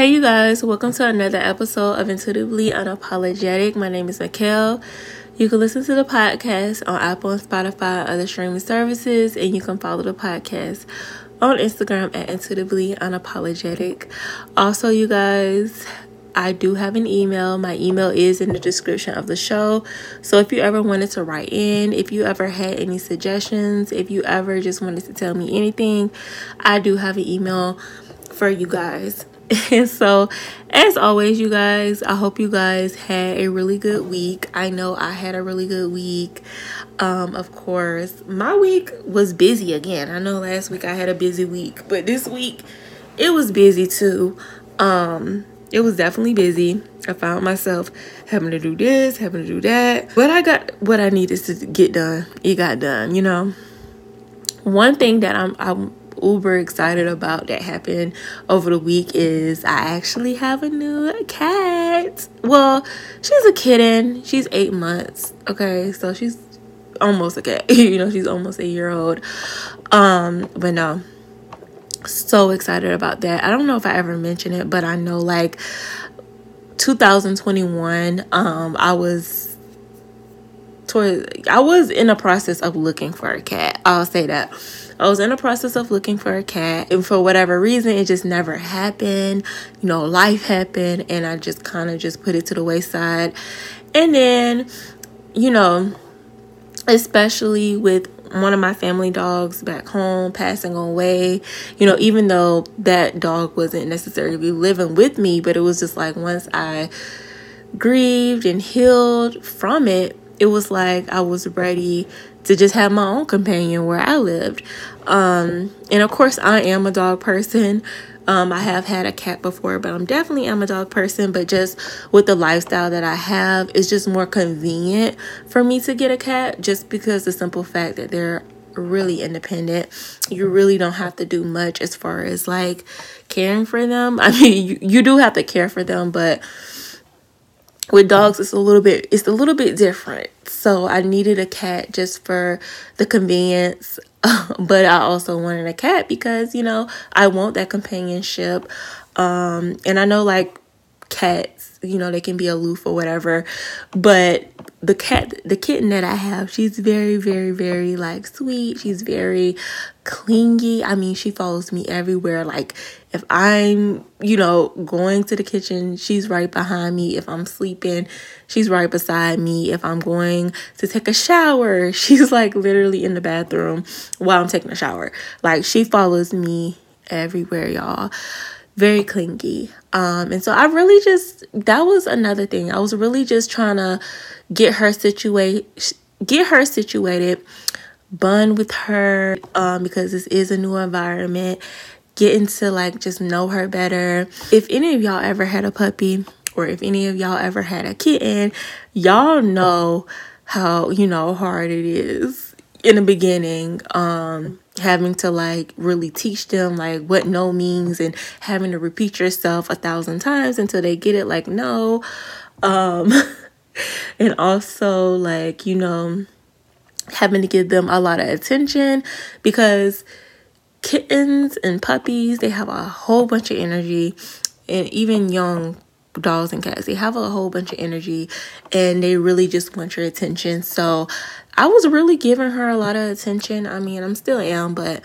Hey, you guys, welcome to another episode of Intuitively Unapologetic. My name is Mikkel. You can listen to the podcast on Apple and Spotify other streaming services, and you can follow the podcast on Instagram at Intuitively Unapologetic. Also, you guys, I do have an email. My email is in the description of the show. So if you ever wanted to write in, if you ever had any suggestions, if you ever just wanted to tell me anything, I do have an email for you guys. And so, as always, you guys, I hope you guys had a really good week. I know I had a really good week. Um, of course, my week was busy again. I know last week I had a busy week, but this week it was busy too. Um, it was definitely busy. I found myself having to do this, having to do that, but I got what I needed to get done. It got done, you know. One thing that I'm I'm uber excited about that happened over the week is I actually have a new cat. Well, she's a kitten. She's eight months. Okay, so she's almost a cat. you know, she's almost a year old. Um, but no. So excited about that. I don't know if I ever mentioned it, but I know like 2021, um, I was I was in the process of looking for a cat. I'll say that. I was in the process of looking for a cat, and for whatever reason, it just never happened. You know, life happened, and I just kind of just put it to the wayside. And then, you know, especially with one of my family dogs back home passing away, you know, even though that dog wasn't necessarily living with me, but it was just like once I grieved and healed from it, it was like I was ready to just have my own companion where I lived. Um, and of course, I am a dog person. Um, I have had a cat before, but I'm definitely am a dog person. But just with the lifestyle that I have, it's just more convenient for me to get a cat, just because the simple fact that they're really independent. You really don't have to do much as far as like caring for them. I mean, you, you do have to care for them, but with dogs it's a little bit it's a little bit different. So i needed a cat just for the convenience but i also wanted a cat because you know i want that companionship. Um and i know like cats you know they can be aloof or whatever but the cat the kitten that i have she's very very very like sweet. She's very clingy. I mean she follows me everywhere. Like if i'm you know going to the kitchen she's right behind me. If i'm sleeping she's right beside me. If i'm going to take a shower she's like literally in the bathroom while i'm taking a shower. Like she follows me everywhere y'all very clingy. Um, and so I really just that was another thing. I was really just trying to get her situate get her situated, bond with her, um, because this is a new environment. Getting to like just know her better. If any of y'all ever had a puppy or if any of y'all ever had a kitten, y'all know how, you know, hard it is in the beginning. Um having to like really teach them like what no means and having to repeat yourself a thousand times until they get it like no um and also like you know having to give them a lot of attention because kittens and puppies they have a whole bunch of energy and even young dogs and cats they have a whole bunch of energy and they really just want your attention so I was really giving her a lot of attention. I mean, I'm still am, but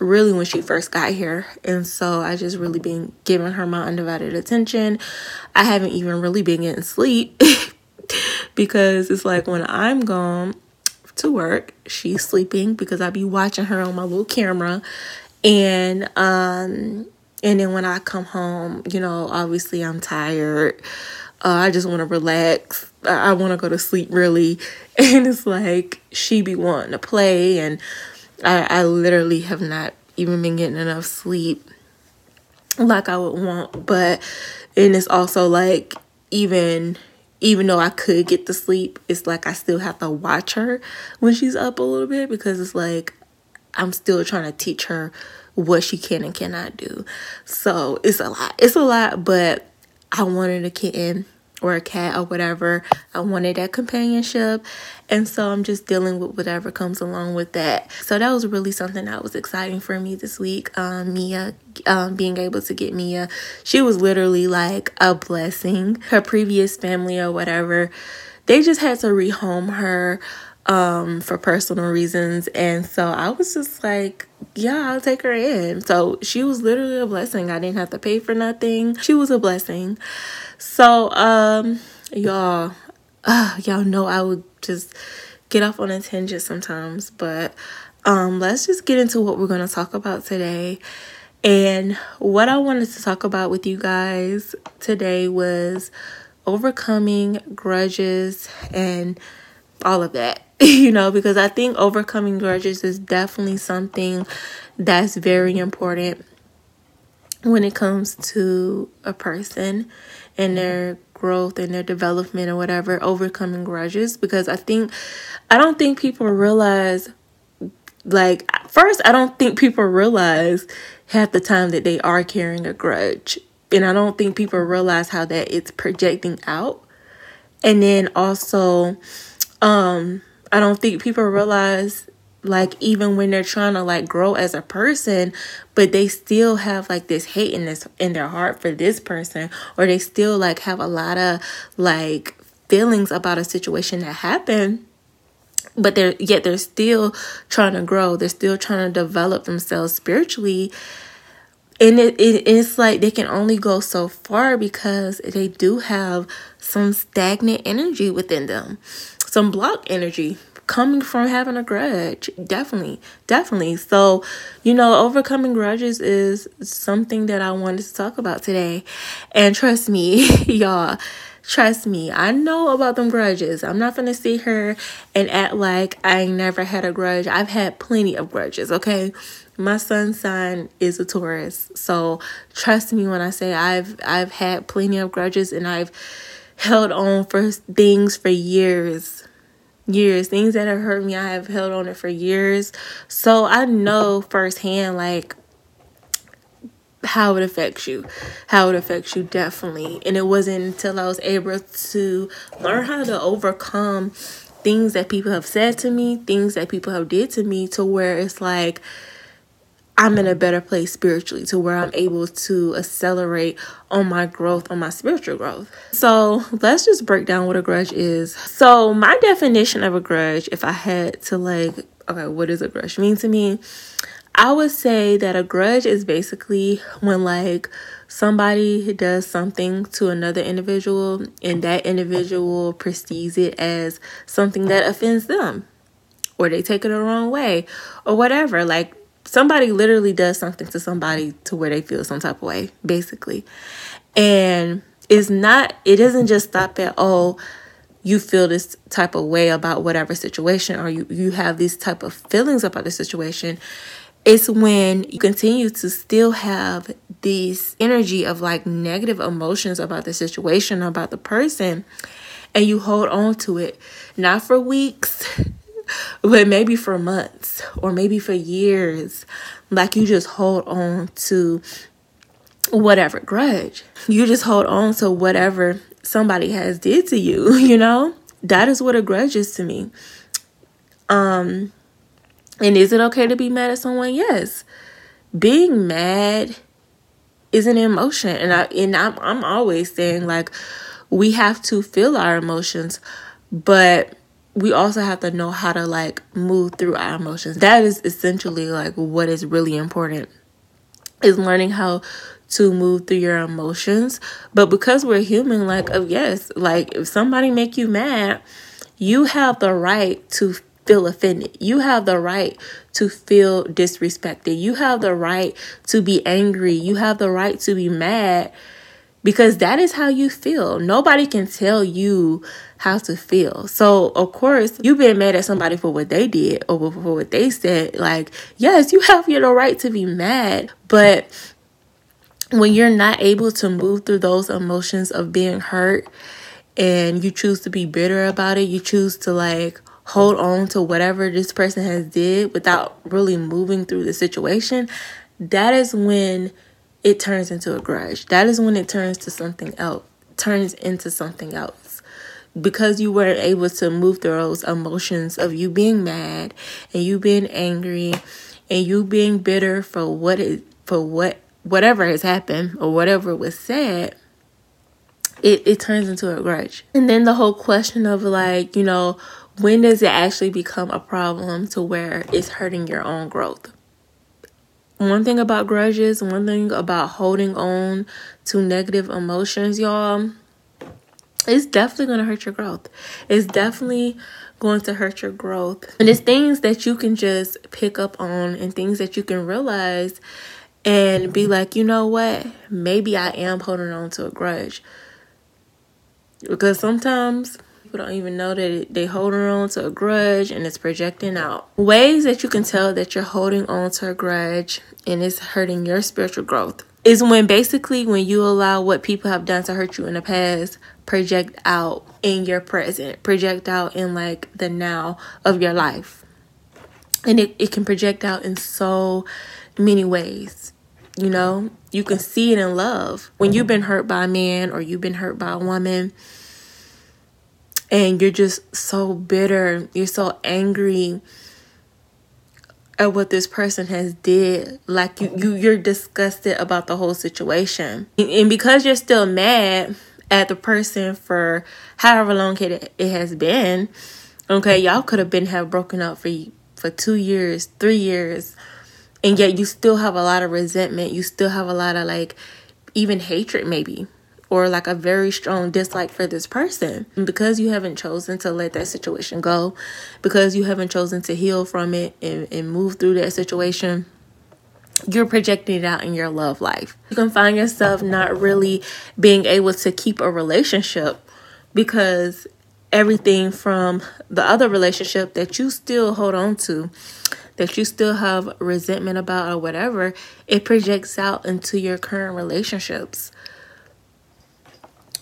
really when she first got here. And so I just really been giving her my undivided attention. I haven't even really been getting sleep because it's like when I'm gone to work, she's sleeping because I be watching her on my little camera. And um and then when I come home, you know, obviously I'm tired. Uh, I just want to relax. I, I want to go to sleep really. And it's like she be wanting to play, and I, I literally have not even been getting enough sleep like I would want. But and it's also like even even though I could get to sleep, it's like I still have to watch her when she's up a little bit because it's like I'm still trying to teach her what she can and cannot do. So it's a lot. It's a lot, but I wanted a kitten or a cat or whatever. I wanted that companionship. And so I'm just dealing with whatever comes along with that. So that was really something that was exciting for me this week. Um, Mia, um, being able to get Mia, she was literally like a blessing. Her previous family or whatever, they just had to rehome her um, for personal reasons. And so I was just like, yeah, I'll take her in. So she was literally a blessing. I didn't have to pay for nothing. She was a blessing. So, um, y'all, uh, y'all know I would just get off on a tangent sometimes, but um, let's just get into what we're going to talk about today. And what I wanted to talk about with you guys today was overcoming grudges and all of that. you know, because I think overcoming grudges is definitely something that's very important when it comes to a person and their growth and their development or whatever, overcoming grudges. Because I think, I don't think people realize, like, first, I don't think people realize half the time that they are carrying a grudge. And I don't think people realize how that it's projecting out. And then also, um, I don't think people realize like even when they're trying to like grow as a person but they still have like this hate in this in their heart for this person or they still like have a lot of like feelings about a situation that happened but they're yet they're still trying to grow. They're still trying to develop themselves spiritually. And it, it it's like they can only go so far because they do have some stagnant energy within them some block energy coming from having a grudge. Definitely, definitely. So, you know, overcoming grudges is something that I wanted to talk about today. And trust me, y'all, trust me, I know about them grudges. I'm not gonna sit here and act like I never had a grudge. I've had plenty of grudges, okay? My sun's sign is a Taurus. So trust me when I say I've I've had plenty of grudges and I've held on for things for years. Years. Things that have hurt me i have held on it for years. So i know firsthand like how it affects you. How it affects you definitely. And it wasn't until i was able to learn how to overcome things that people have said to me things that people have did to me to where it's like I'm in a better place spiritually to where I'm able to accelerate on my growth, on my spiritual growth. So let's just break down what a grudge is. So, my definition of a grudge, if I had to like, okay, what does a grudge mean to me? I would say that a grudge is basically when like somebody does something to another individual and that individual perceives it as something that offends them or they take it the wrong way or whatever. Like somebody literally does something to somebody to where they feel some type of way, basically. And it's not, it doesn't just stop at, oh, you feel this type of way about whatever situation or you, you have these type of feelings about the situation. It's when you continue to still have this energy of like negative emotions about the situation, about the person, and you hold on to it, not for weeks, but maybe for months or maybe for years. Like you just hold on to whatever grudge. You just hold on to whatever somebody has did to you, you know? That is what a grudge is to me. Um and is it okay to be mad at someone? Yes. Being mad is an emotion and I and I'm I'm always saying like we have to feel our emotions, but we also have to know how to like move through our emotions. That is essentially like what is really important is learning how to move through your emotions. But because we're human, like of yes, like if somebody make you mad, you have the right to feel offended. You have the right to feel disrespected. You have the right to be angry. You have the right to be mad because that is how you feel. Nobody can tell you how to feel. So, of course, you've been mad at somebody for what they did or for what they said. Like, yes, you have your right to be mad, but when you're not able to move through those emotions of being hurt and you choose to be bitter about it, you choose to like hold on to whatever this person has did without really moving through the situation, that is when it turns into a grudge. That is when it turns to something else turns into something else. Because you weren't able to move through those emotions of you being mad and you being angry and you being bitter for what it for what whatever has happened or whatever was said it, it turns into a grudge. And then the whole question of like you know when does it actually become a problem to where it's hurting your own growth one thing about grudges one thing about holding on to negative emotions y'all it's definitely going to hurt your growth. It's definitely going to hurt your growth. And it's things that you can just pick up on and things that you can realize and be like, you know what? Maybe I am holding on to a grudge. Because sometimes people don't even know that they holding on to a grudge and it's projecting out. Ways that you can tell that you're holding on to a grudge and it's hurting your spiritual growth is when basically when you allow what people have done to hurt you in the past project out in your present, project out in like the now of your life. And it, it can project out in so many ways. You know, you can see it in love. When you've been hurt by a man or you've been hurt by a woman and you're just so bitter, you're so angry at what this person has did like you, you you're disgusted about the whole situation and because you're still mad at the person for however long it, it has been. Okay, y'all could have been have broken up for for two years, three years, and yet you still have a lot of resentment. You still have a lot of like even hatred, maybe, or like a very strong dislike for this person. And because you haven't chosen to let that situation go, because you haven't chosen to heal from it and, and move through that situation you're projecting it out in your love life. You can find yourself not really being able to keep a relationship because everything from the other relationship that you still hold on to, that you still have resentment about or whatever, it projects out into your current relationships.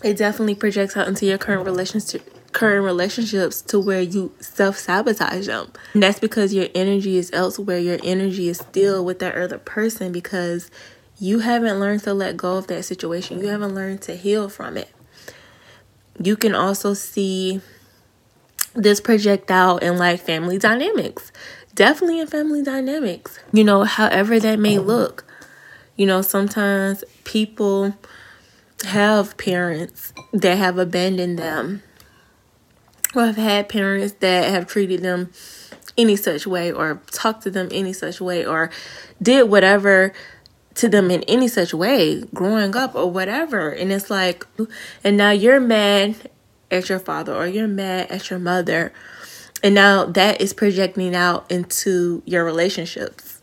It definitely projects out into your current relationship current relationships to where you self sabotage them. And that's because your energy is elsewhere. Your energy is still with that other person because you haven't learned to let go of that situation. You haven't learned to heal from it. You can also see this project out in like family dynamics. Definitely in family dynamics. You know, however that may look. You know, sometimes people have parents that have abandoned them or have had parents that have treated them any such way or talked to them any such way or did whatever to them in any such way growing up or whatever. And it's like and now you're mad at your father or you're mad at your mother and now that is projecting out into your relationships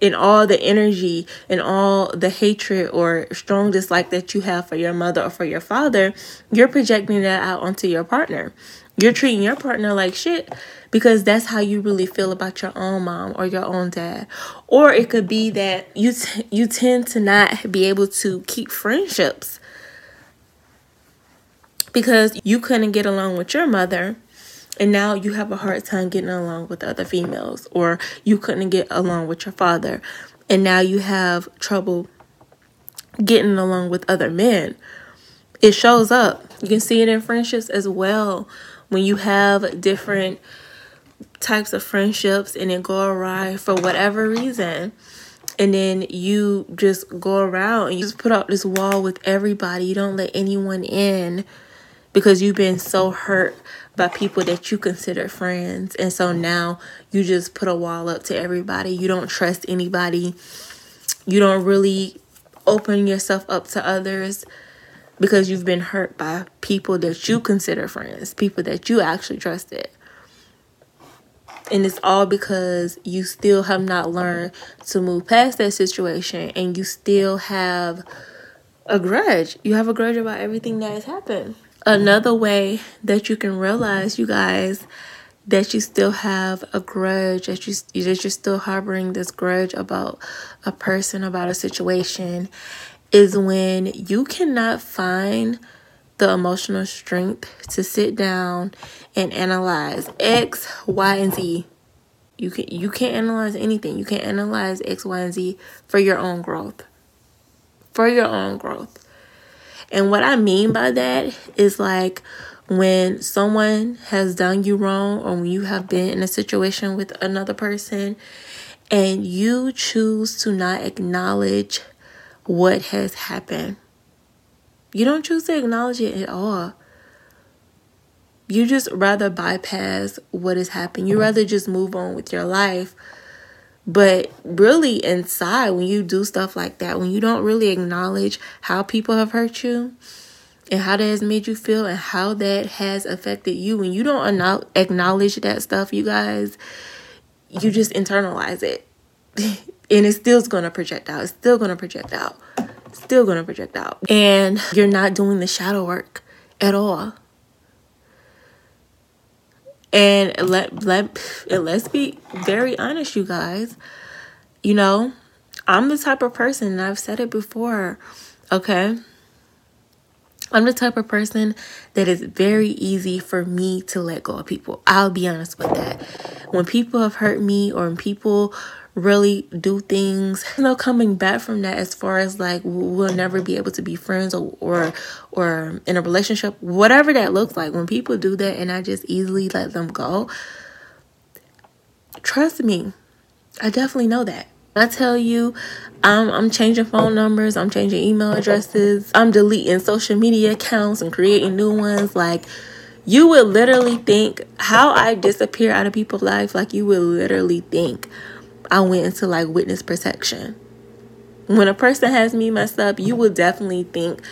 in all the energy and all the hatred or strong dislike that you have for your mother or for your father you're projecting that out onto your partner you're treating your partner like shit because that's how you really feel about your own mom or your own dad. Or it could be that you t- you tend to not be able to keep friendships because you couldn't get along with your mother and now you have a hard time getting along with other females or you couldn't get along with your father and now you have trouble getting along with other men. It shows up. You can see it in friendships as well when you have different types of friendships and then go awry for whatever reason and then you just go around and you just put up this wall with everybody you don't let anyone in because you've been so hurt by people that you consider friends and so now you just put a wall up to everybody you don't trust anybody you don't really open yourself up to others because you've been hurt by people that you consider friends, people that you actually trusted. And it's all because you still have not learned to move past that situation and you still have a grudge. You have a grudge about everything that has happened. Another way that you can realize, you guys, that you still have a grudge, that you that you're still harboring this grudge about a person, about a situation, is when you cannot find the emotional strength to sit down and analyze X, Y, and Z. You can you can't analyze anything. You can't analyze X, Y, and Z for your own growth. For your own growth. And what I mean by that is like when someone has done you wrong or when you have been in a situation with another person and you choose to not acknowledge what has happened. You don't choose to acknowledge it at all. You just rather bypass what has happened. You mm-hmm. rather just move on with your life. But really, inside, when you do stuff like that, when you don't really acknowledge how people have hurt you and how that has made you feel and how that has affected you, when you don't acknowledge that stuff, you guys, you just internalize it. and it's still going to project out. It's still going to project out. Still going to project out. And you're not doing the shadow work at all. And let let let's be very honest, you guys. You know, I'm the type of person, and I've said it before, okay? I'm the type of person that is very easy for me to let go of people. I'll be honest with that. When people have hurt me or when people really do things. You know coming back from that as far as like we'll never be able to be friends or or or in a relationship whatever that looks like. When people do that and i just easily let them go trust me i definitely know that. I tell you, I'm, I'm changing phone numbers, I'm changing email addresses, I'm deleting social media accounts and creating new ones. Like, you would literally think how I disappear out of people's life, like, you would literally think I went into like witness protection. When a person has me messed up, you will definitely think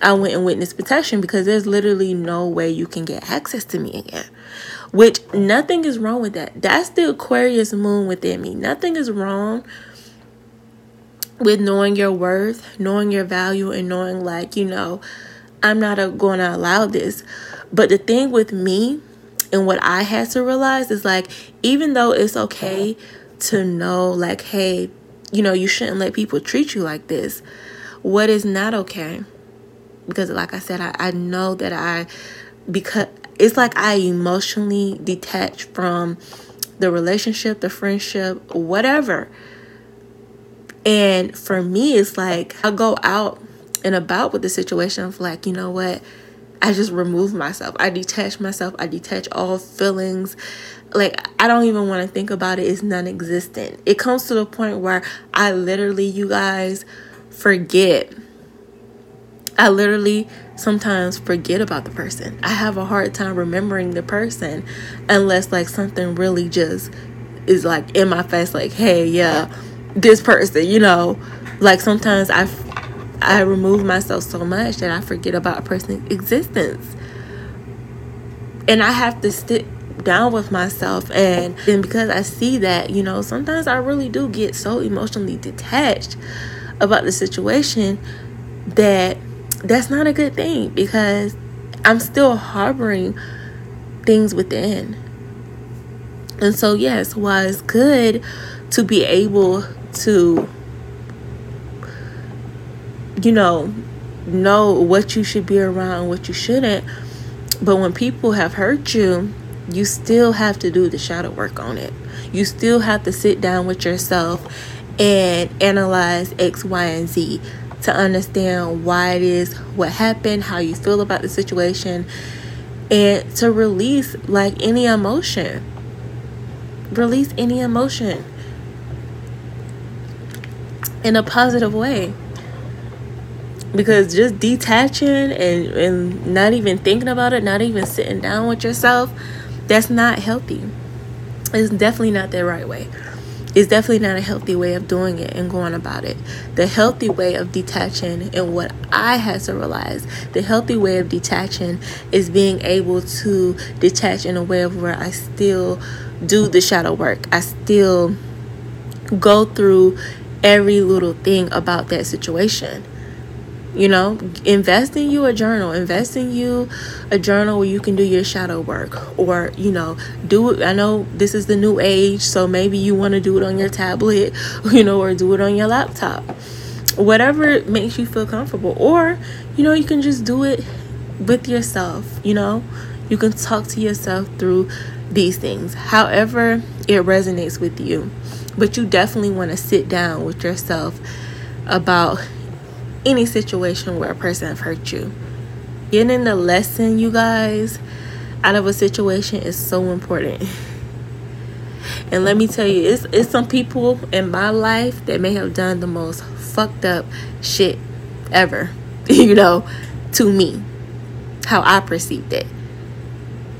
I went in witness protection because there's literally no way you can get access to me again. Which nothing is wrong with that. That's the Aquarius moon within me. Nothing is wrong with knowing your worth, knowing your value, and knowing, like, you know, I'm not going to allow this. But the thing with me and what I had to realize is like, even though it's okay to know like hey you know you shouldn't let people treat you like this. What is not okay because like i said i, I know that i because it's like i emotionally detach from the relationship the friendship whatever. And for me it's like i go out and about with the situation of like you know what I just remove myself. I detach myself. I detach all feelings. Like, I don't even want to think about it. It's non existent. It comes to the point where I literally, you guys, forget. I literally sometimes forget about the person. I have a hard time remembering the person unless, like, something really just is like in my face, like, hey, yeah, this person, you know. Like, sometimes I I remove myself so much that I forget about a person's existence. And I have to sit down with myself and then because I see that, you know, sometimes I really do get so emotionally detached about the situation that that's not a good thing because I'm still harboring things within. And so yes, while it's good to be able to you know, know what you should be around, what you shouldn't. But when people have hurt you, you still have to do the shadow work on it. You still have to sit down with yourself and analyze X, Y, and Z to understand why it is, what happened, how you feel about the situation, and to release like any emotion. Release any emotion in a positive way because just detaching and, and not even thinking about it not even sitting down with yourself that's not healthy. It's definitely not the right way. It's definitely not a healthy way of doing it and going about it. The healthy way of detaching and what i had to realize the healthy way of detaching is being able to detach in a way of where i still do the shadow work. I still go through every little thing about that situation you know, invest in you a journal. Invest in you a journal where you can do your shadow work, or you know, do it. I know this is the new age, so maybe you want to do it on your tablet, you know, or do it on your laptop. Whatever makes you feel comfortable, or you know, you can just do it with yourself. You know, you can talk to yourself through these things, however it resonates with you. But you definitely want to sit down with yourself about any situation where a person have hurt you. Getting the lesson, you guys, out of a situation is so important. And let me tell you, it's it's some people in my life that may have done the most fucked up shit ever, you know, to me. How I perceived it.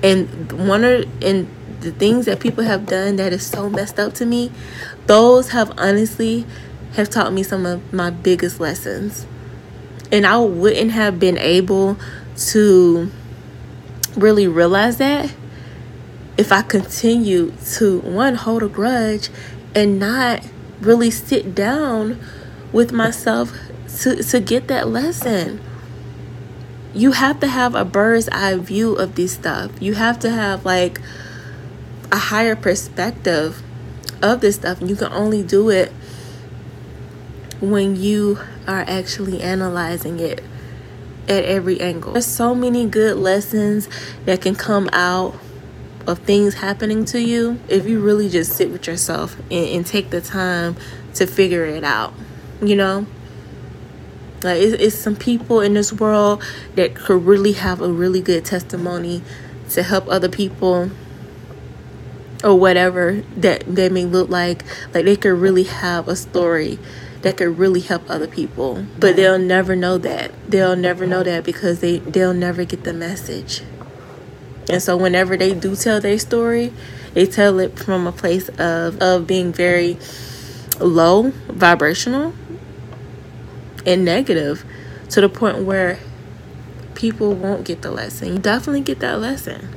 And one of and the things that people have done that is so messed up to me, those have honestly have taught me some of my biggest lessons. And I wouldn't have been able to really realize that if I continued to one hold a grudge and not really sit down with myself to, to get that lesson. You have to have a bird's eye view of this stuff. You have to have like a higher perspective of this stuff. You can only do it when you are actually analyzing it at every angle. There's so many good lessons that can come out of things happening to you if you really just sit with yourself and, and take the time to figure it out. You know? Like it's, it's some people in this world that could really have a really good testimony to help other people or whatever that they may look like. Like they could really have a story that could really help other people. But they'll never know that. They'll never know that because they they'll never get the message. And so whenever they do tell their story, they tell it from a place of of being very low vibrational and negative to the point where people won't get the lesson. You definitely get that lesson.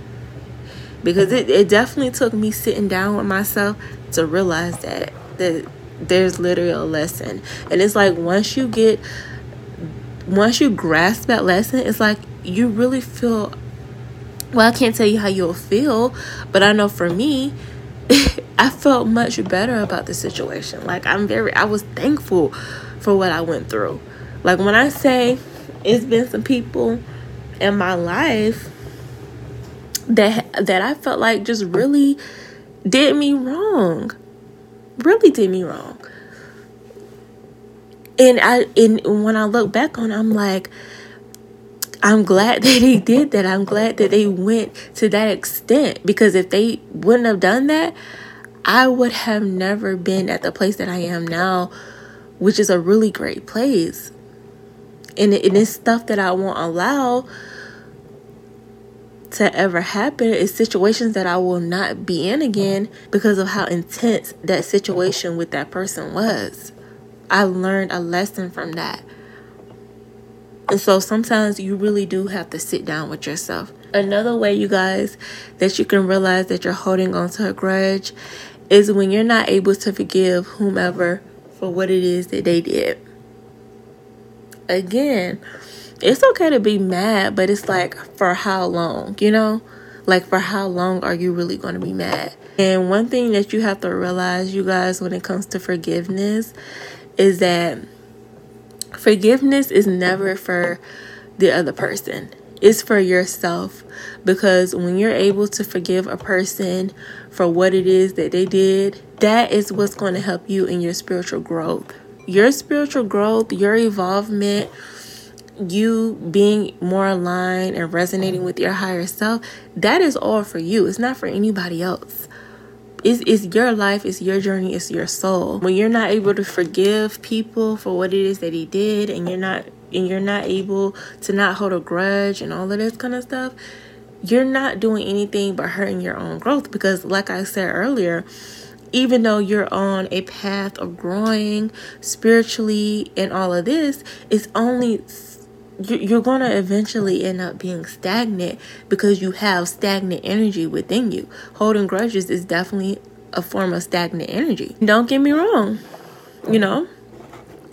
Because it, it definitely took me sitting down with myself to realize that that there's literally a lesson. And it's like once you get once you grasp that lesson, it's like you really feel well, I can't tell you how you'll feel, but I know for me, I felt much better about the situation. Like I'm very I was thankful for what I went through. Like when I say it's been some people in my life that that I felt like just really did me wrong really did me wrong. And I and when I look back on it, I'm like, I'm glad that he did that. I'm glad that they went to that extent because if they wouldn't have done that, I would have never been at the place that I am now, which is a really great place. And, it, and it's stuff that I won't allow to ever happen is situations that I will not be in again because of how intense that situation with that person was. I learned a lesson from that. And so sometimes you really do have to sit down with yourself. Another way, you guys, that you can realize that you're holding on to a grudge is when you're not able to forgive whomever for what it is that they did. Again, it's okay to be mad, but it's like for how long, you know? Like for how long are you really going to be mad? And one thing that you have to realize, you guys, when it comes to forgiveness, is that forgiveness is never for the other person. It's for yourself because when you're able to forgive a person for what it is that they did, that is what's going to help you in your spiritual growth. Your spiritual growth, your evolvement, you being more aligned and resonating with your higher self, that is all for you. It's not for anybody else. It's, it's your life, it's your journey, it's your soul. When you're not able to forgive people for what it is that he did and you're not and you're not able to not hold a grudge and all of this kind of stuff, you're not doing anything but hurting your own growth because like I said earlier, even though you're on a path of growing spiritually and all of this, it's only you're going to eventually end up being stagnant because you have stagnant energy within you. Holding grudges is definitely a form of stagnant energy. Don't get me wrong, you know,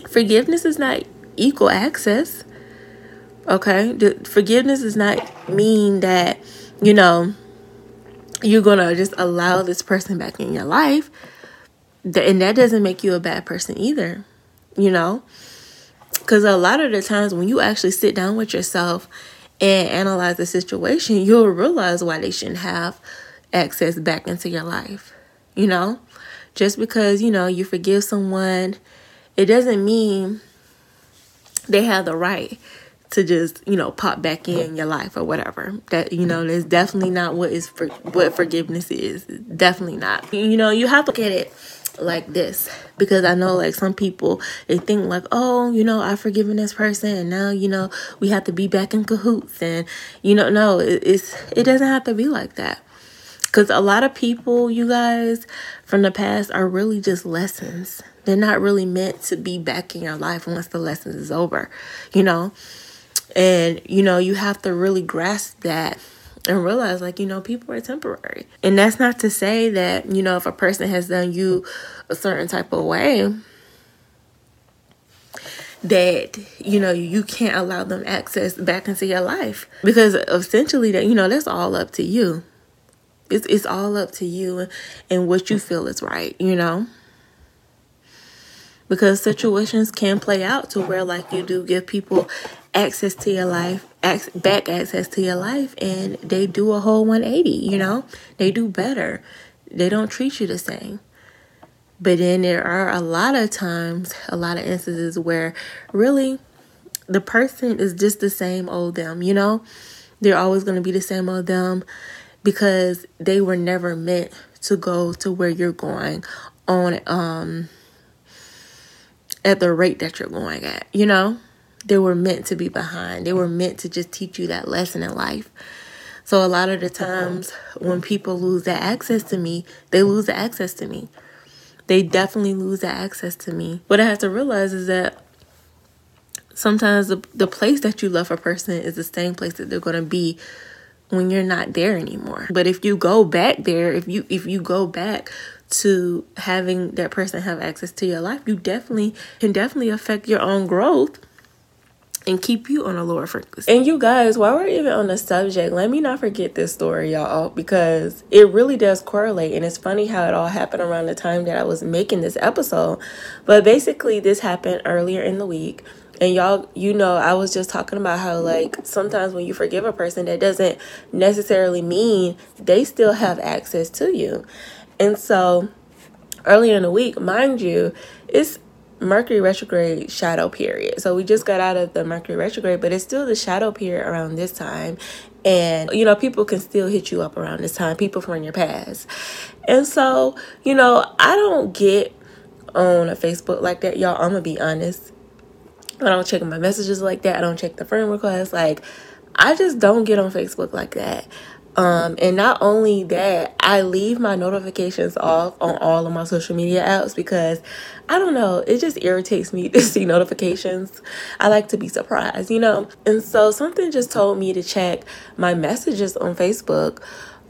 forgiveness is not equal access. Okay, forgiveness does not mean that you know you're gonna just allow this person back in your life, and that doesn't make you a bad person either. You know, because a lot of the times when you actually sit down with yourself and analyze the situation, you'll realize why they shouldn't have access back into your life. You know, just because, you know, you forgive someone, it doesn't mean they have the right to just you know pop back in your life or whatever. That you know is definitely not what is for what forgiveness is. Definitely not. You know you have to look at it like this because I know like some people they think like oh you know I've forgiven this person and now you know we have to be back in cahoots. And you know no it, it's it doesn't have to be like that. Because a lot of people you guys from the past are really just lessons. They're not really meant to be back in your life once the lesson is over you know? And, you know, you have to really grasp that and realize like you know people are temporary. And that's not to say that you know if a person has done you a certain type of way that you know you can't allow them access back into your life. Because essentially that you know that's all up to you. It's it's all up to you and what you feel is right you know? Because situations can play out to where like you do give people access to your life, back access to your life, and they do a whole 180, you know? They do better. They don't treat you the same. But then there are a lot of times, a lot of instances where really the person is just the same old them, you know? They're always going to be the same old them because they were never meant to go to where you're going on um at the rate that you're going at, you know? They were meant to be behind. They were meant to just teach you that lesson in life. So a lot of the times when people lose that access to me, they lose the access to me. They definitely lose that access to me. What I have to realize is that sometimes the, the place that you love a person is the same place that they're going to be when you're not there anymore. But if you go back there, if you if you go back to having that person have access to your life, you definitely can definitely affect your own growth and keep you on a lower frequency. And you guys, while we're even on the subject, let me not forget this story, y'all, because it really does correlate. And it's funny how it all happened around the time that I was making this episode. But basically, this happened earlier in the week. And y'all, you know, I was just talking about how, like, sometimes when you forgive a person, that doesn't necessarily mean they still have access to you. And so, earlier in the week, mind you, it's Mercury retrograde shadow period. So we just got out of the Mercury retrograde, but it's still the shadow period around this time. And, you know, people can still hit you up around this time, people from your past. And so, you know, I don't get on a Facebook like that, y'all. I'm going to be honest. I don't check my messages like that. I don't check the friend requests. Like, I just don't get on Facebook like that. Um, and not only that, I leave my notifications off on all of my social media apps because I don't know, it just irritates me to see notifications. I like to be surprised, you know? And so something just told me to check my messages on Facebook.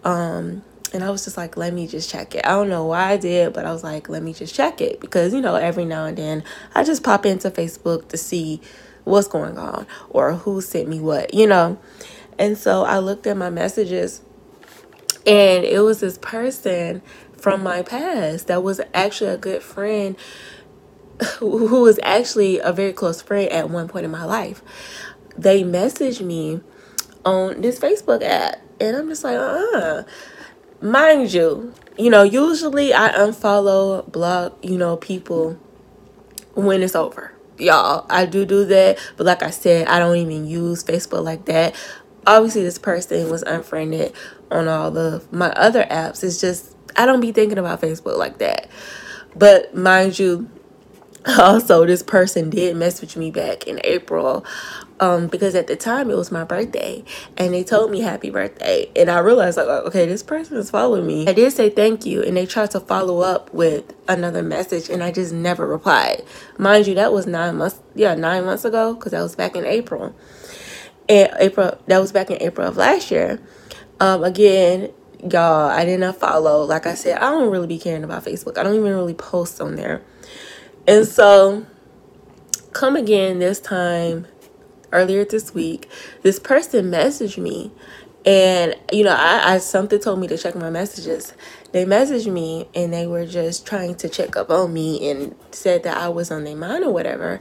Um, and I was just like, let me just check it. I don't know why I did, but I was like, let me just check it because, you know, every now and then I just pop into Facebook to see what's going on or who sent me what, you know? And so I looked at my messages and it was this person from my past that was actually a good friend who was actually a very close friend at one point in my life. They messaged me on this Facebook app and I'm just like, uh-uh. Mind you, you know, usually I unfollow, block, you know, people when it's over. Y'all, I do do that, but like I said, I don't even use Facebook like that obviously this person was unfriended on all of my other apps. It's just I don't be thinking about Facebook like that. But mind you, also this person did message me back in April um, because at the time it was my birthday and they told me happy birthday and I realized like okay this person is following me I did say thank you and they tried to follow up with another message and I just never replied mind you that was nine months yeah nine months ago because that was back in April in April. That was back in April of last year. Um, again, y'all, I did not follow. Like I said, I don't really be caring about Facebook. I don't even really post on there. And so, come again this time earlier this week, this person messaged me and you know, I, I something told me to check my messages. They messaged me and they were just trying to check up on me and said that I was on their mind or whatever.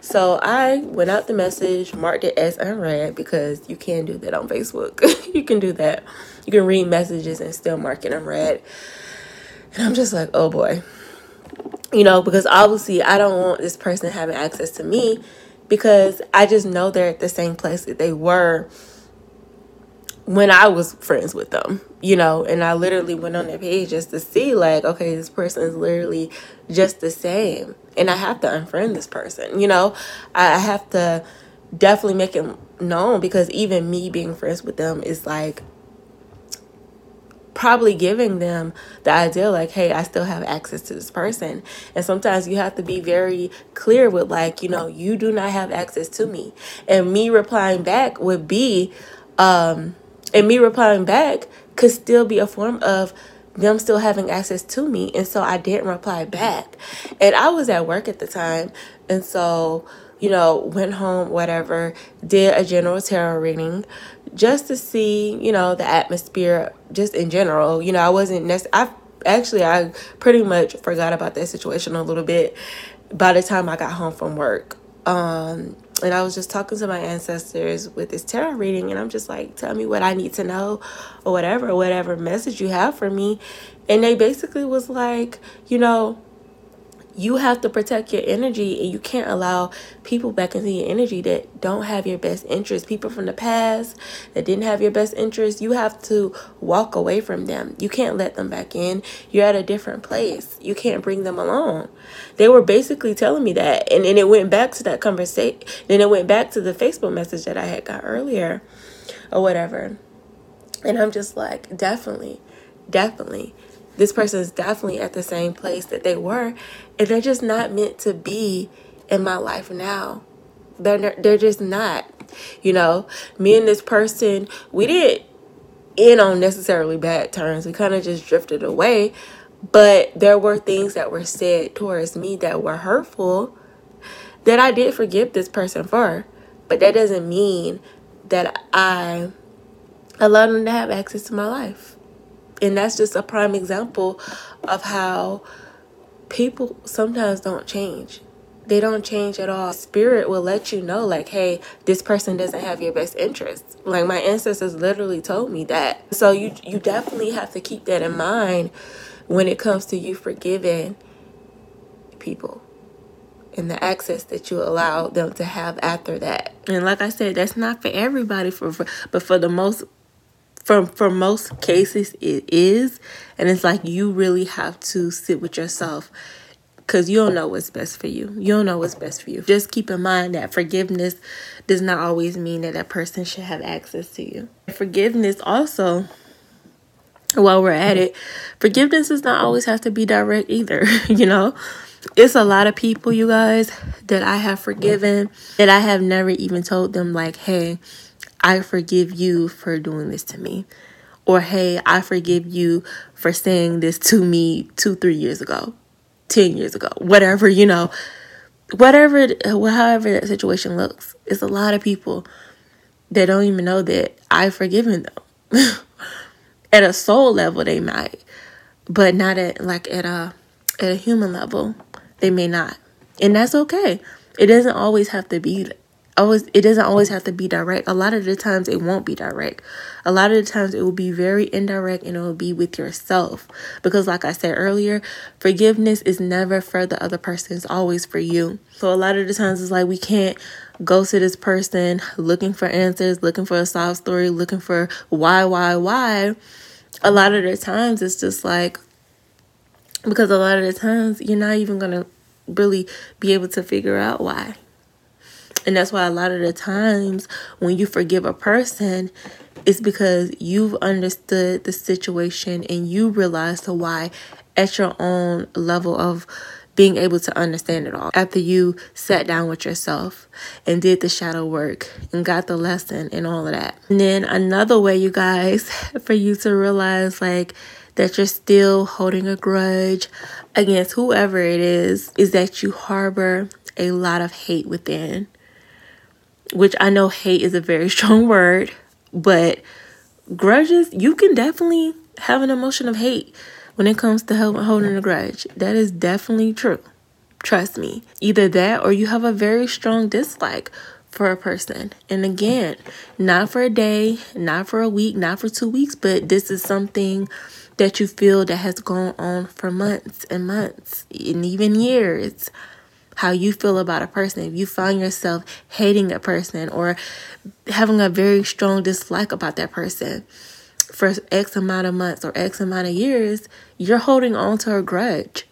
So I went out the message, marked it as unread because you can do that on Facebook. you can do that. You can read messages and still mark it unread. And I'm just like, oh boy. You know, because obviously I don't want this person having access to me because I just know they're at the same place that they were when I was friends with them, you know, and I literally went on their page just to see, like, okay, this person is literally just the same. And I have to unfriend this person, you know, I have to definitely make it known because even me being friends with them is like probably giving them the idea like hey i still have access to this person and sometimes you have to be very clear with like you know you do not have access to me and me replying back would be um and me replying back could still be a form of them still having access to me and so i didn't reply back and i was at work at the time and so you know, went home, whatever, did a general tarot reading just to see, you know, the atmosphere just in general. You know, I wasn't necessarily, I actually, I pretty much forgot about that situation a little bit by the time I got home from work. Um, and I was just talking to my ancestors with this tarot reading, and I'm just like, tell me what I need to know, or whatever, whatever message you have for me. And they basically was like, you know, you have to protect your energy and you can't allow people back into your energy that don't have your best interest. People from the past that didn't have your best interest you have to walk away from them. You can't let them back in. You're at a different place. You can't bring them along. They were basically telling me that and then it went back to that conversation then it went back to the facebook message that i had got earlier or whatever. And i'm just like definitely definitely this person is definitely at the same place that they were and they're just not meant to be in my life now. They're they're just not you know? Me and this person we didn't end on necessarily bad terms. We kind of just drifted away but there were things that were said towards me that were hurtful that I did forgive this person for but that doesn't mean that I allowed them to have access to my life and that's just a prime example of how people sometimes don't change. They don't change at all. Spirit will let you know, like, hey, this person doesn't have your best interests. Like my ancestors literally told me that. So you you definitely have to keep that in mind when it comes to you forgiving people and the access that you allow them to have after that. And like I said, that's not for everybody for, for but for the most for for most cases it is and it's like you really have to sit with yourself because you don't know what's best for you. You don't know what's best for you. Just keep in mind that forgiveness does not always mean that that person should have access to you. Forgiveness also while we're at it forgiveness does not always have to be direct either you know? It's a lot of people you guys that i have forgiven that i have never even told them like hey I forgive you for doing this to me. Or, hey, I forgive you for saying this to me two, three years ago, 10 years ago, whatever, you know, whatever, however that situation looks. It's a lot of people that don't even know that I've forgiven them. at a soul level, they might, but not at like at a at a human level, they may not, and that's okay. It doesn't always have to be always it doesn't always have to be direct. A lot of the times it won't be direct. A lot of the times it will be very indirect and it will be with yourself. Because like I said earlier, forgiveness is never for the other person, it's always for you. So a lot of the times it's like we can't go to this person looking for answers, looking for a sob story, looking for why, why, why. A lot of the times it's just like because a lot of the times you're not even gonna really be able to figure out why. And that's why a lot of the times when you forgive a person, it's because you've understood the situation and you realize the why at your own level of being able to understand it all after you sat down with yourself and did the shadow work and got the lesson and all of that. And then another way, you guys, for you to realize like that you're still holding a grudge against whoever it is, is that you harbor a lot of hate within which I know hate is a very strong word, but grudges, you can definitely have an emotion of hate when it comes to holding a grudge. That is definitely true. Trust me. Either that or you have a very strong dislike for a person. And again, not for a day, not for a week, not for two weeks, but this is something that you feel that has gone on for months and months and even years. How you feel about a person. If you find yourself hating a person or having a very strong dislike about that person for X amount of months or X amount of years, you're holding on to a grudge.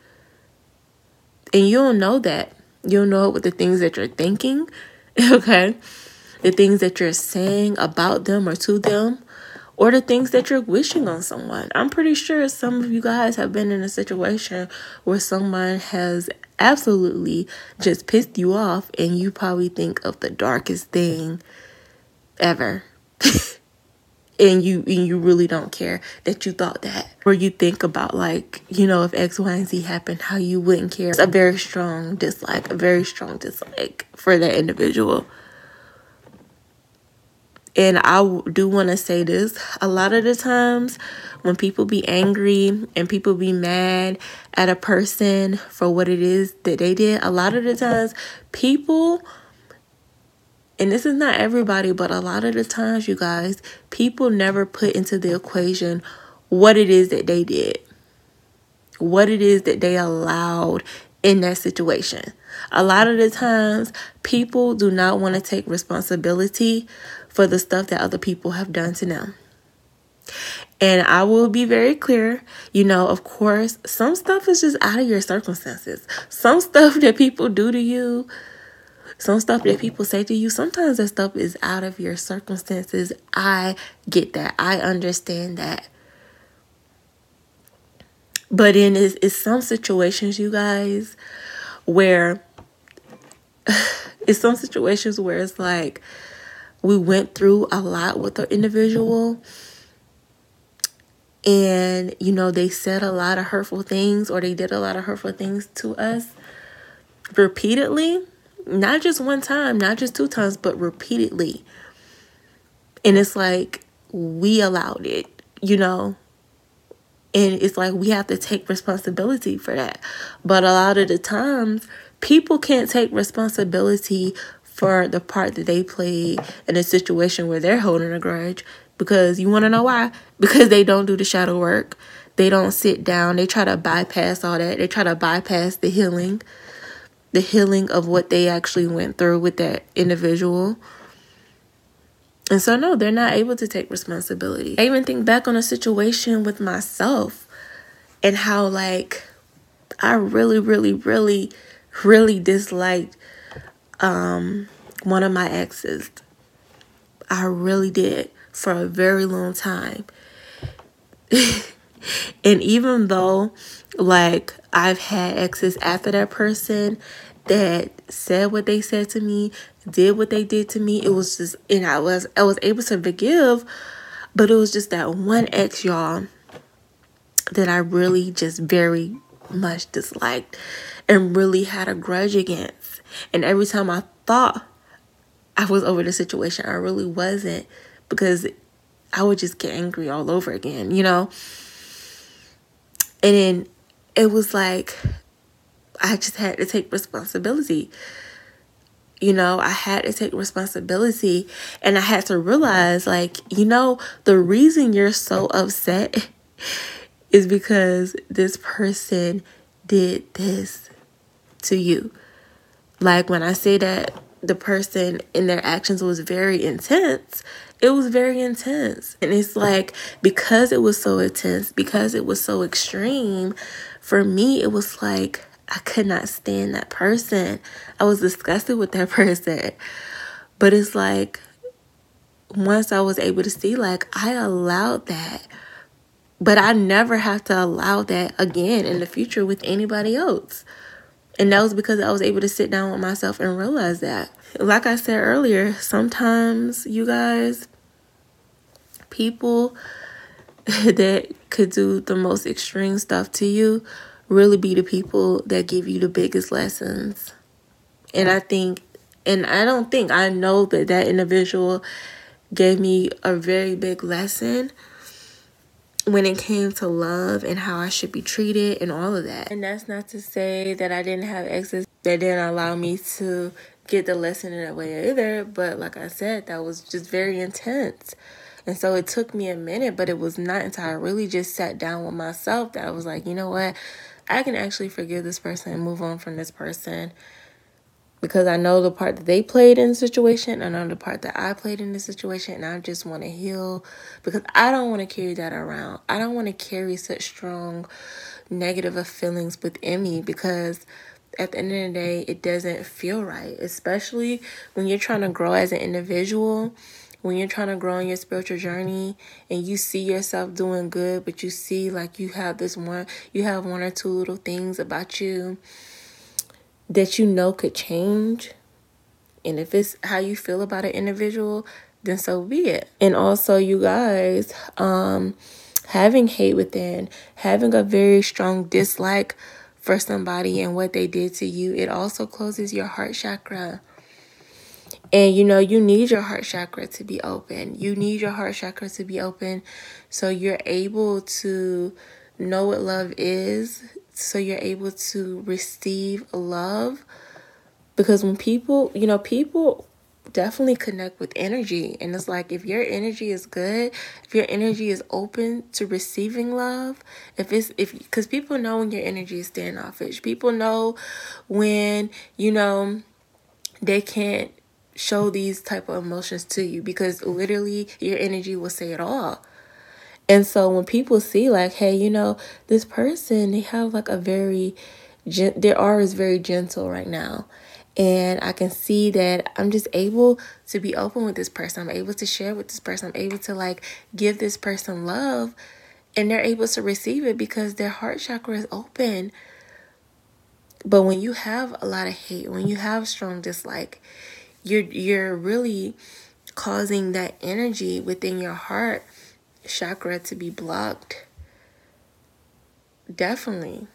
And you don't know that. You don't know it with the things that you're thinking, okay? The things that you're saying about them or to them or the things that you're wishing on someone. I'm pretty sure some of you guys have been in a situation where someone has absolutely just pissed you off and you probably think of the darkest thing ever. and you and you really don't care that you thought that. Or you think about like, you know, if X, Y, and Z happened, how you wouldn't care. It's a very strong dislike, a very strong dislike for that individual. And I do want to say this a lot of the times when people be angry and people be mad at a person for what it is that they did, a lot of the times people, and this is not everybody, but a lot of the times, you guys, people never put into the equation what it is that they did, what it is that they allowed in that situation. A lot of the times, people do not want to take responsibility for the stuff that other people have done to them. And I will be very clear, you know, of course, some stuff is just out of your circumstances. Some stuff that people do to you, some stuff that people say to you, sometimes that stuff is out of your circumstances. I get that. I understand that. But in is some situations, you guys, where it's some situations where it's like we went through a lot with the individual. And you know they said a lot of hurtful things or they did a lot of hurtful things to us repeatedly. Not just one time not just two times but repeatedly. And it's like we allowed it you know? And it's like we have to take responsibility for that. But a lot of the times people can't take responsibility for the part that they played in a situation where they're holding a grudge. Because you want to know why? Because they don't do the shadow work. They don't sit down. They try to bypass all that. They try to bypass the healing, the healing of what they actually went through with that individual. And so, no, they're not able to take responsibility. I even think back on a situation with myself and how, like, I really, really, really, really disliked um, one of my exes. I really did for a very long time. and even though, like, I've had exes after that person that said what they said to me, did what they did to me, it was just, and I was, I was able to forgive, but it was just that one ex, y'all, that I really just very much disliked and really had a grudge against. And every time I thought I was over the situation, I really wasn't because I would just get angry all over again, you know? And then it was like I just had to take responsibility. You know, I had to take responsibility and I had to realize, like, you know, the reason you're so upset is because this person did this to you. Like when I say that the person in their actions was very intense, it was very intense. And it's like because it was so intense, because it was so extreme, for me, it was like I could not stand that person. I was disgusted with that person. But it's like once I was able to see, like, I allowed that. But I never have to allow that again in the future with anybody else. And that was because I was able to sit down with myself and realize that. Like I said earlier, sometimes you guys, people that could do the most extreme stuff to you really be the people that give you the biggest lessons. And I think, and I don't think, I know that that individual gave me a very big lesson when it came to love and how I should be treated and all of that. And that's not to say that I didn't have exes that didn't allow me to get the lesson in that way either. But like I said, that was just very intense. And so it took me a minute, but it was not until I really just sat down with myself that I was like, you know what? I can actually forgive this person and move on from this person because I know the part that they played in the situation, I know the part that I played in the situation, and I just want to heal because I don't want to carry that around. I don't want to carry such strong negative feelings within me because at the end of the day, it doesn't feel right, especially when you're trying to grow as an individual. When you're trying to grow in your spiritual journey and you see yourself doing good, but you see like you have this one, you have one or two little things about you that you know could change. And if it's how you feel about an individual, then so be it. And also, you guys, um, having hate within, having a very strong dislike for somebody and what they did to you, it also closes your heart chakra. And you know, you need your heart chakra to be open. You need your heart chakra to be open so you're able to know what love is, so you're able to receive love. Because when people, you know, people definitely connect with energy. And it's like if your energy is good, if your energy is open to receiving love, if it's if because people know when your energy is standoffish. People know when, you know, they can't show these type of emotions to you because literally your energy will say it all. And so when people see like, hey, you know, this person, they have like a very, gen- their aura is very gentle right now and I can see that I'm just able to be open with this person. I'm able to share with this person. I'm able to like give this person love and they're able to receive it because their heart chakra is open. But when you have a lot of hate, when you have strong dislike, you're you're really causing that energy within your heart chakra to be blocked. Definitely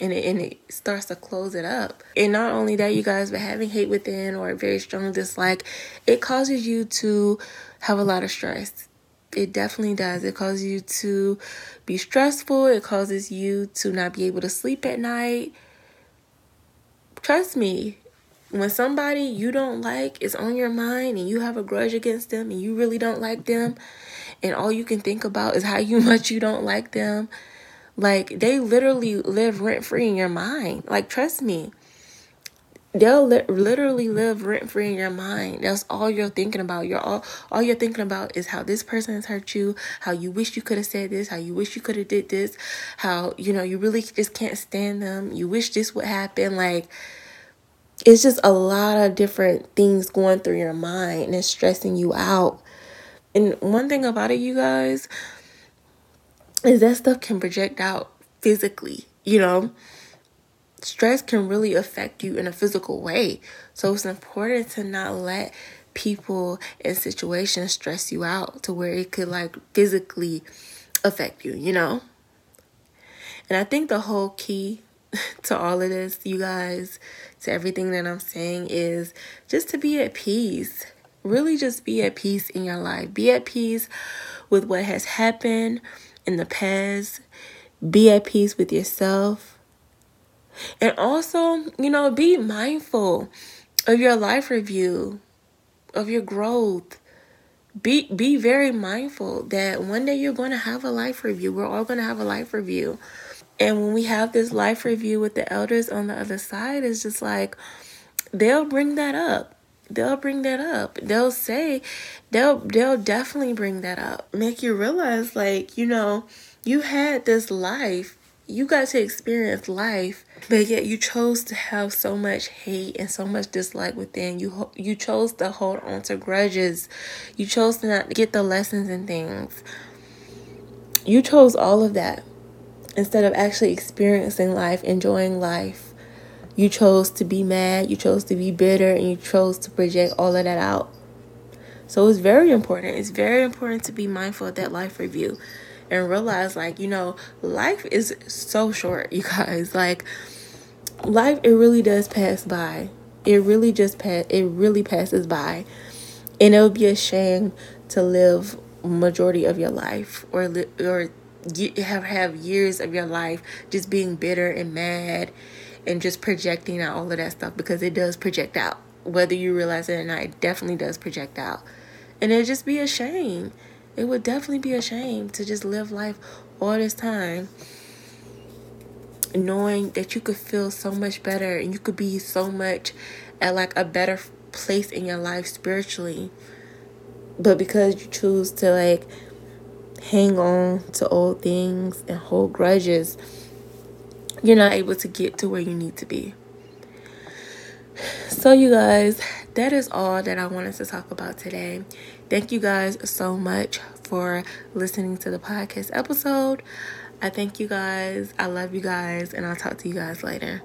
and it, and it starts to close it up. And not only that, you guys, but having hate within or a very strong dislike, it causes you to have a lot of stress. It definitely does. It causes you to be stressful. It causes you to not be able to sleep at night. Trust me, when somebody you don't like is on your mind and you have a grudge against them and you really don't like them, and all you can think about is how you much you don't like them like they literally live rent free in your mind. Like trust me. They'll li- literally live rent free in your mind. That's all you're thinking about. You're all all you're thinking about is how this person has hurt you, how you wish you could have said this, how you wish you could have did this, how you know you really just can't stand them. You wish this would happen. Like it's just a lot of different things going through your mind and it's stressing you out. And one thing about it, you guys, is that stuff can project out physically, you know? Stress can really affect you in a physical way. So it's important to not let people and situations stress you out to where it could like physically affect you, you know? And I think the whole key to all of this, you guys, to everything that I'm saying is just to be at peace. Really just be at peace in your life. Be at peace with what has happened in the past. Be at peace with yourself. And also, you know, be mindful of your life review, of your growth. Be be very mindful that one day you're going to have a life review. We're all going to have a life review. And when we have this life review with the elders on the other side, it's just like they'll bring that up they'll bring that up. They'll say they'll they'll definitely bring that up. Make you realize like, you know, you had this life. You got to experience life, but yet you chose to have so much hate and so much dislike within. You you chose to hold on to grudges. You chose to not get the lessons and things. You chose all of that instead of actually experiencing life, enjoying life you chose to be mad, you chose to be bitter, and you chose to project all of that out. So it's very important. It's very important to be mindful of that life review and realize, like, you know, life is so short, you guys. Like, life, it really does pass by. It really just pass. It really passes by, and it would be a shame to live majority of your life or li- or have have years of your life just being bitter and mad and just projecting out all of that stuff because it does project out. Whether you realize it or not, it definitely does project out. And it'd just be a shame. It would definitely be a shame to just live life all this time knowing that you could feel so much better and you could be so much at like a better place in your life spiritually. But because you choose to like hang on to old things and hold grudges, you're not able to get to where you need to be. So, you guys, that is all that I wanted to talk about today. Thank you guys so much for listening to the podcast episode. I thank you guys. I love you guys, and I'll talk to you guys later.